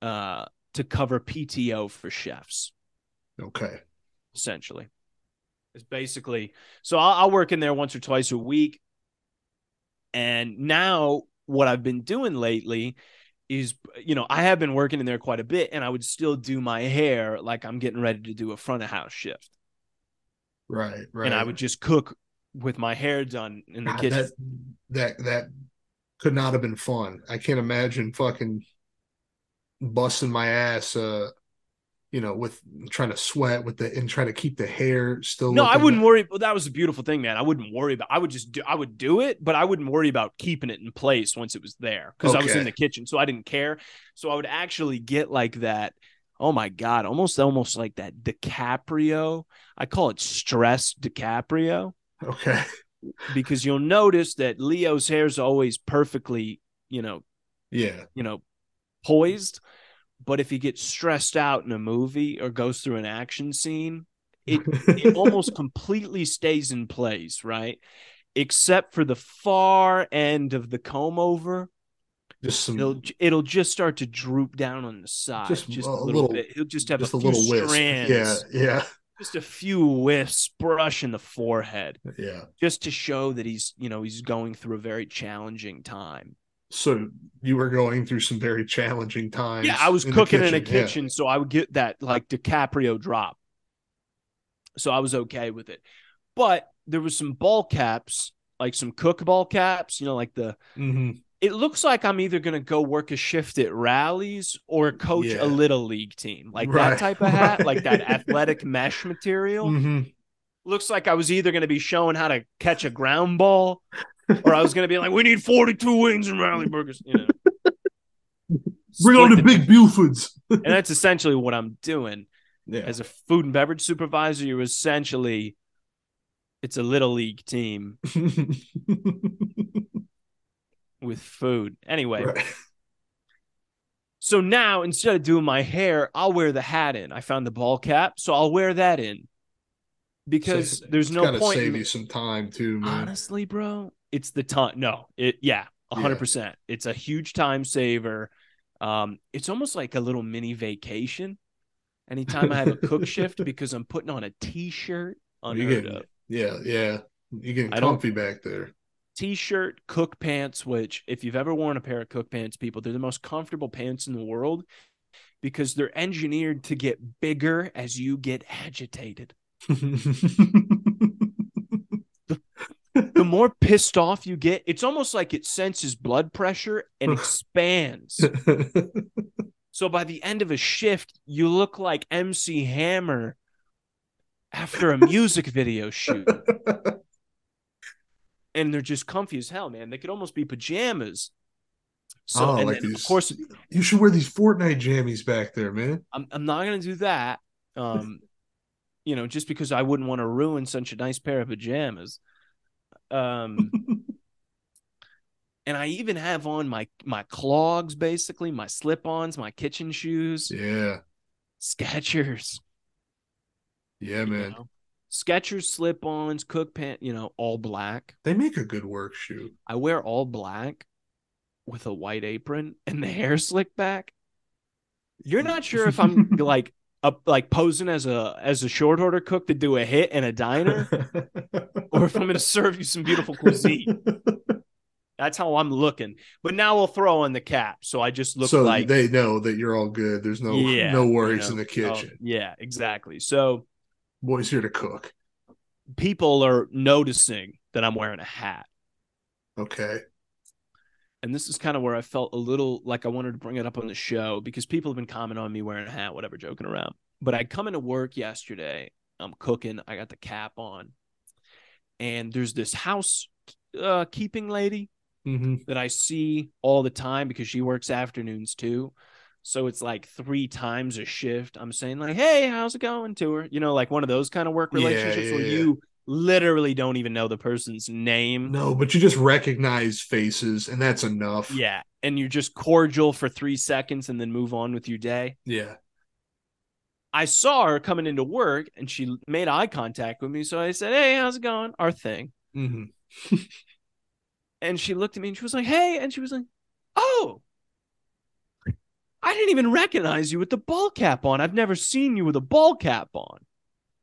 B: uh, to cover PTO for chefs.
A: Okay.
B: Essentially, it's basically so I'll, I'll work in there once or twice a week. And now what I've been doing lately is you know I have been working in there quite a bit and I would still do my hair like I'm getting ready to do a front of house shift.
A: Right, right.
B: And I would just cook with my hair done in the
A: God,
B: kitchen.
A: That, that that could not have been fun. I can't imagine fucking busting my ass uh you know, with trying to sweat with the and trying to keep the hair still.
B: No, I wouldn't worry. Well, that was a beautiful thing, man. I wouldn't worry about. I would just do. I would do it, but I wouldn't worry about keeping it in place once it was there because I was in the kitchen, so I didn't care. So I would actually get like that. Oh my god, almost almost like that DiCaprio. I call it stress DiCaprio
A: Okay.
B: because you'll notice that Leo's hair's always perfectly, you know,
A: Yeah.
B: you know, poised. But if he gets stressed out in a movie or goes through an action scene, it it almost completely stays in place, right? Except for the far end of the comb over,
A: just some
B: it'll it'll just start to droop down on the side,
A: Just
B: just,
A: a
B: a little,
A: little-
B: bit. He'll just have
A: just
B: a,
A: a
B: few
A: little wisp.
B: strands,
A: Yeah, yeah,
B: just a few wisps brushing the forehead,
A: yeah.
B: just to show that he's you know he's going through a very challenging time.
A: So you were going through some very challenging times.
B: Yeah, I was
A: in
B: cooking in a
A: yeah.
B: kitchen, so I would get that like DiCaprio drop. So I was okay with it. But there was some ball caps, like some cook ball caps, you know, like the
A: Mhm.
B: it looks like I'm either gonna go work a shift at Rally's or coach
A: Yeah.
B: a little league team. Like
A: Right,
B: that type of hat, like that athletic mesh material.
A: Mhm.
B: Looks like I was either gonna be showing how to catch a ground ball or I was gonna be like, we need 42 wings and rally burgers, you know.
A: Bring on
B: Split
A: the big Bufords.
B: and that's essentially what I'm doing.
A: Yeah.
B: as a food and beverage supervisor, you're essentially it's a little league team with food. Anyway,
A: Right.
B: so now instead of doing my hair, I'll wear the hat in. I found the ball cap, so I'll wear that in because
A: So
B: there's no point.
A: save you some time too, man.
B: Honestly, bro, it's the time. No, it yeah, hundred percent. It's a huge time saver. Um, it's almost like a little mini vacation. Anytime I have a cook shift because I'm putting on a t-shirt,
A: you
B: unheard
A: getting, yeah, yeah. You're getting comfy back there.
B: t-shirt, cook pants, which if you've ever worn a pair of cook pants, people, they're the most comfortable pants in the world because they're engineered to get bigger as you get agitated. The more pissed off you get, it's almost like it senses blood pressure and expands. So by the end of a shift, you look like MC Hammer after a music video shoot. And they're just comfy as hell, man. They could almost be pajamas. So
A: Oh,
B: and
A: like these-
B: of course
A: you should wear these Fortnite jammies back there, man.
B: I'm I'm not gonna do that. Um, you know, just because I wouldn't want to ruin such a nice pair of pajamas. Um, and I even have on my my clogs, basically my slip-ons, my kitchen shoes,
A: Yeah,
B: Skechers.
A: yeah,
B: you
A: man.
B: know. Skechers slip-ons, cook pant, you know, all black.
A: They make a good work shoe.
B: I wear all black with a white apron and the hair slicked back. You're not sure if I'm like up like posing as a as a short order cook to do a hit in a diner or if I'm going to serve you some beautiful cuisine. That's how I'm looking. But now we'll throw on the cap, so I just look
A: so
B: like
A: they know that you're all good. There's no
B: yeah,
A: no
B: you
A: worries in the oh, kitchen.
B: oh, yeah, exactly. So
A: Boys here to cook.
B: people are noticing that I'm wearing a hat.
A: Okay.
B: And this is kind of where I felt a little like I wanted to bring it up on the show because people have been commenting on me wearing a hat, whatever, joking around. But I come into work yesterday, I'm cooking, I got the cap on, and there's this house uh, keeping lady
A: hmm
B: that I see all the time because she works afternoons too. So it's like three times a shift. I'm saying like, "Hey, how's it going?" to her, you know, like one of those kind of work
A: Yeah,
B: relationships where
A: yeah, yeah.
B: you literally don't even know the person's name.
A: No, but you just recognize faces, and that's enough.
B: Yeah. And you're just cordial for three seconds and then move on with your day.
A: Yeah.
B: I saw her coming into work and she made eye contact with me. So I said, Hey, how's it going? Our thing.
A: hmm
B: And she looked at me and she was like, "Hey," and she was like, "Oh." I didn't even recognize you with the ball cap on. I've never seen you with a ball cap on.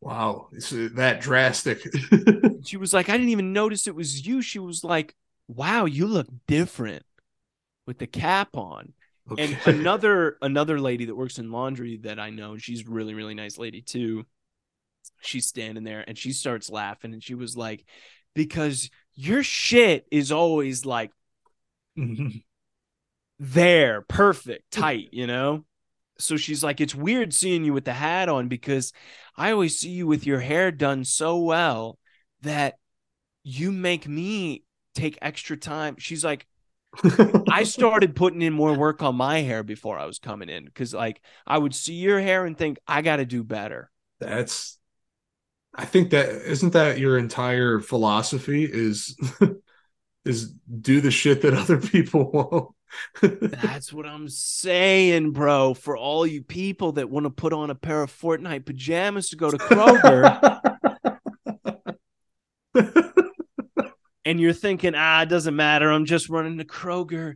A: Wow, it's uh, that drastic.
B: she was like, I didn't even notice it was you. She was like, Wow, you look different with the cap on. Okay. And another another lady that works in laundry that I know, she's really really nice lady too. She's standing there and she starts laughing and she was like, "Because your shit is always like there, perfect, tight, you know." So she's like, "It's weird seeing you with the hat on because I always see you with your hair done so well that you make me take extra time." She's like, I started putting in more work on my hair before I was coming in because, like, I would see your hair and think I got to do better.
A: That's, I think that isn't that your entire philosophy is, is do the shit that other people won't.
B: That's what I'm saying, bro. For all you people that want to put on a pair of Fortnite pajamas to go to Kroger. and you're thinking, ah, it doesn't matter. I'm just running to Kroger.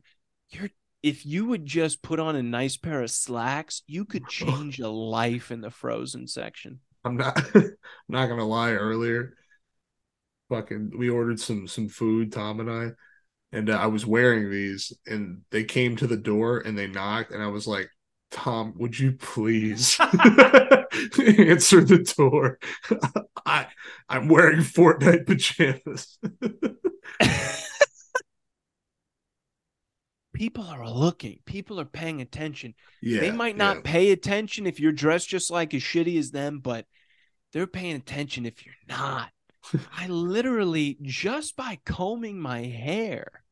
B: You're if you would just put on a nice pair of slacks, you could change a life in the frozen section.
A: I'm not I'm not gonna lie, earlier, fucking we ordered some some food, Tom and I, and uh, I was wearing these and they came to the door and they knocked and I was like, Tom, would you please answer the door? I I'm wearing Fortnite pajamas.
B: People are looking. People are paying attention. Yeah, they might not yeah. pay attention if you're dressed just like as shitty as them, but they're paying attention if you're not. I literally just by combing my hair,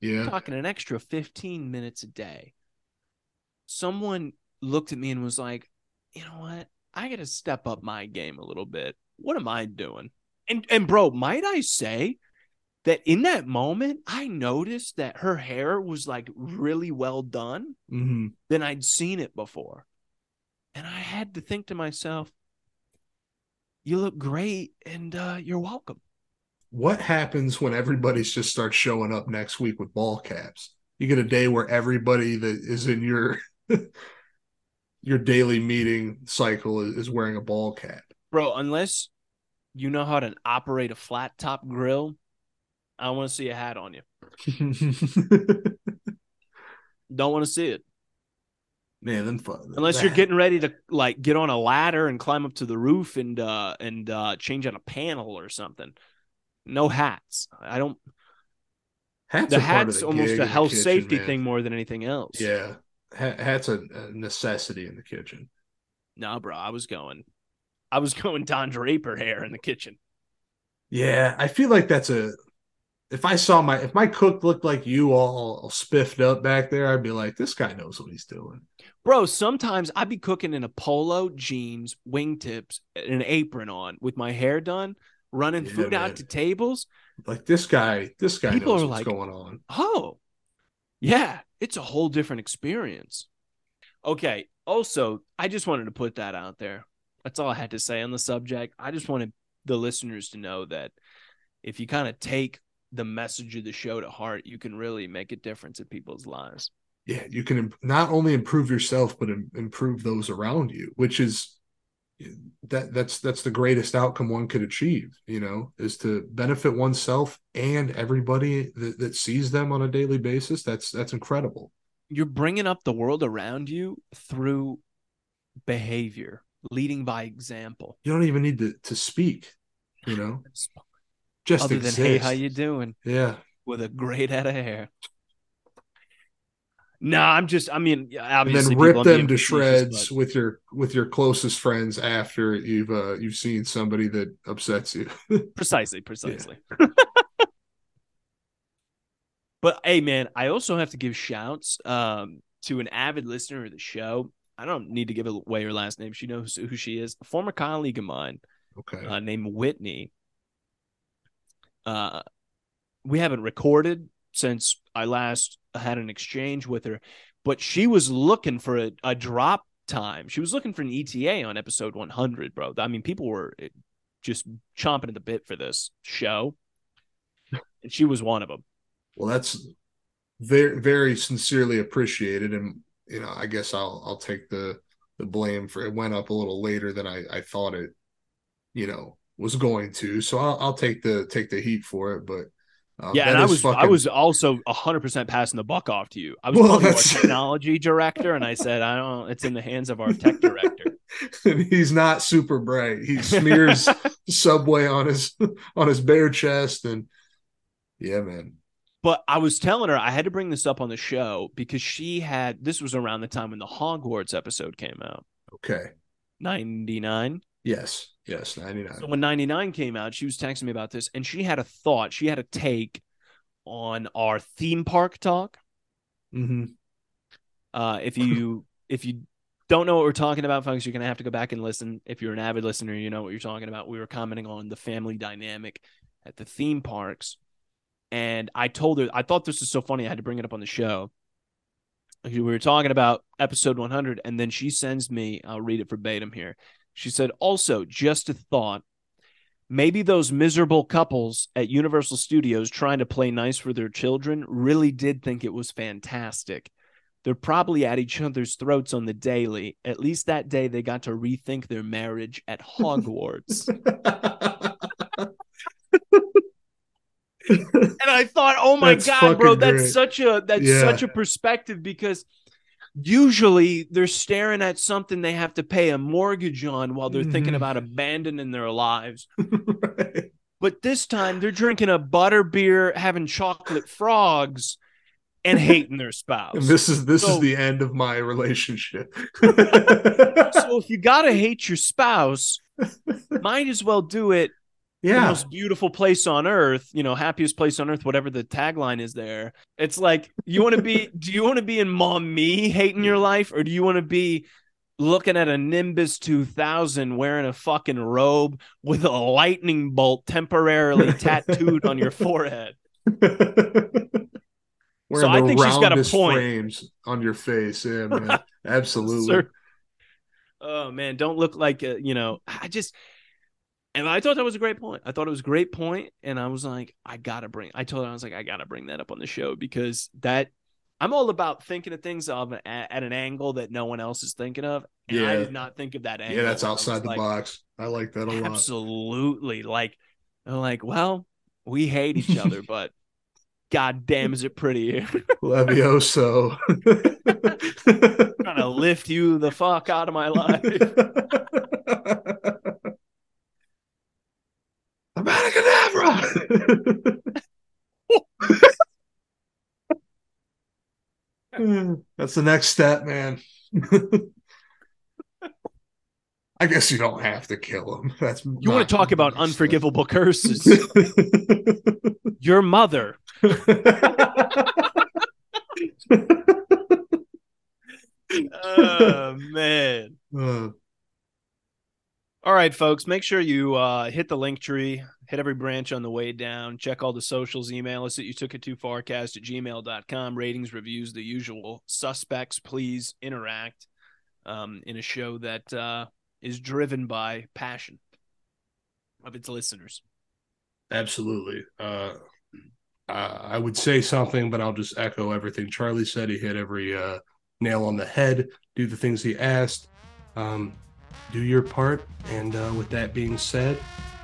A: yeah,
B: talking an extra 15 minutes a day someone looked at me and was like, you know what? I got to step up my game a little bit. What am I doing? And and bro, might I say that in that moment, I noticed that her hair was like really well done
A: mm-hmm.
B: than I'd seen it before. And I had to think to myself, you look great and uh, you're welcome.
A: What happens when everybody just starts showing up next week with ball caps? You get a day where everybody that is in your your daily meeting cycle is, is wearing a ball cap.
B: Bro, unless you know how to operate a flat top grill, I want to see a hat on you. don't want to see it.
A: Man, then fun.
B: Unless you're getting ready to like get on a ladder and climb up to the roof and uh and uh change out a panel or something. No hats. I don't
A: Hats the hat's
B: the almost a health kitchen, safety man. thing more than anything else.
A: Yeah hat's a, a necessity in the kitchen.
B: No, bro, I was going, I was going Don Draper hair in the kitchen.
A: Yeah, I feel like that's a. If I saw my if my cook looked like you all, all spiffed up back there, I'd be like, this guy knows what he's doing.
B: Bro, sometimes I'd be cooking in a polo, jeans, wingtips, and an apron on with my hair done, running yeah, food man. out to tables.
A: Like this guy, this guy People knows what's like, going on.
B: Oh, yeah, it's a whole different experience. Okay. Also, I just wanted to put that out there. That's all I had to say on the subject. I just wanted the listeners to know that if you kind of take the message of the show to heart, you can really make a difference in people's lives.
A: Yeah, you can not only improve yourself, but improve those around you, which is that that's that's the greatest outcome one could achieve you know is to benefit oneself and everybody that, that sees them on a daily basis. That's that's incredible.
B: You're bringing up the world around you through behavior leading by example.
A: You don't even need to, to speak you know
B: just other exist. than hey how you doing
A: yeah
B: with a great head of hair no, I'm just. I mean, obviously,
A: and then rip them to shreds but... with your with your closest friends after you've uh, you've seen somebody that upsets you.
B: precisely, precisely. but hey, man, I also have to give shouts um, to an avid listener of the show. I don't need to give away her last name. She knows who she is. A former colleague of mine,
A: okay,
B: uh, named Whitney. Uh, we haven't recorded since I last had an exchange with her, but she was looking for a, a drop time. She was looking for an ETA on episode 100, bro. I mean, people were eh, just chomping at the bit for this show, and she was one of them.
A: Well, that's very very sincerely appreciated, and you know, I guess I'll I'll take the the blame for it. Went up a little later than I I thought it, you know, was going to. So I'll I'll take the take the heat for it, but.
B: Um, yeah, and I was fucking... I was also hundred percent passing the buck off to you. I was well, that's... you technology director, and I said, "I don't. It's in the hands of our tech director."
A: and he's not super bright. He smears Subway on his on his bare chest, and yeah, man.
B: But I was telling her I had to bring this up on the show because she had this was around the time when the Hogwarts episode came out.
A: Okay.
B: 99.
A: Yes. Yes, 99.
B: So when 99 came out, she was texting me about this and she had a thought, she had a take on our theme park talk.
A: Mm-hmm.
B: Uh, if you if you don't know what we're talking about, folks, you're gonna have to go back and listen. If you're an avid listener, you know what you're talking about. We were commenting on the family dynamic at the theme parks and I told her I thought this was so funny. I had to bring it up on the show. We were talking about episode 100, and then she sends me. I'll read it verbatim here. She said, "Also, just a thought. Maybe those miserable couples at Universal Studios trying to play nice for their children really did think it was fantastic." They're probably at each other's throats on the daily. At least that day they got to rethink their marriage at Hogwarts. and I thought, oh my that's god, bro, that's great. such a that's yeah. such a perspective because usually they're staring at something they have to pay a mortgage on while they're mm-hmm. thinking about abandoning their lives. right. But this time they're drinking a butter beer, having chocolate frogs, and hating their spouse.
A: And this is this so, is the end of my relationship.
B: so if you gotta hate your spouse, might as well do it
A: yeah.
B: the most beautiful place on earth, you know, happiest place on earth, whatever the tagline is there. It's like, you want to be, do you want to be in mom me hating your life, or do you want to be looking at a Nimbus 2000 wearing a fucking robe with a lightning bolt temporarily tattooed on your forehead?
A: so I think she's got a point. Frames on your face, yeah, man, absolutely. Sir.
B: Oh man, don't look like a, you know. I just and I thought that was a great point. I thought it was a great point, and I was like, I gotta bring. I told her I was like, I gotta bring that up on the show because that I'm all about thinking of things of at, at an angle that no one else is thinking of. And yeah. I did not think of that angle.
A: Yeah, that's outside the like, box. I like that a
B: lot. Absolutely. Like, I'm like, well, we hate each other, but god damn, is it pretty here?
A: Levioso.
B: trying to lift you the fuck out of my life.
A: That's the next step, man. I guess you don't have to kill him. That's
B: you want to talk about unforgivable curses. Your mother. oh man. Uh, all right, folks, make sure you uh, hit the link tree, hit every branch on the way down, check all the socials, email us at you took it too farcast at gmail.com, ratings, reviews, the usual suspects. Please interact um, in a show that uh, is driven by passion of its listeners.
A: Absolutely. Uh, I would say something, but I'll just echo everything Charlie said. He hit every uh, nail on the head, do the things he asked. Um, do your part. And uh, with that being said,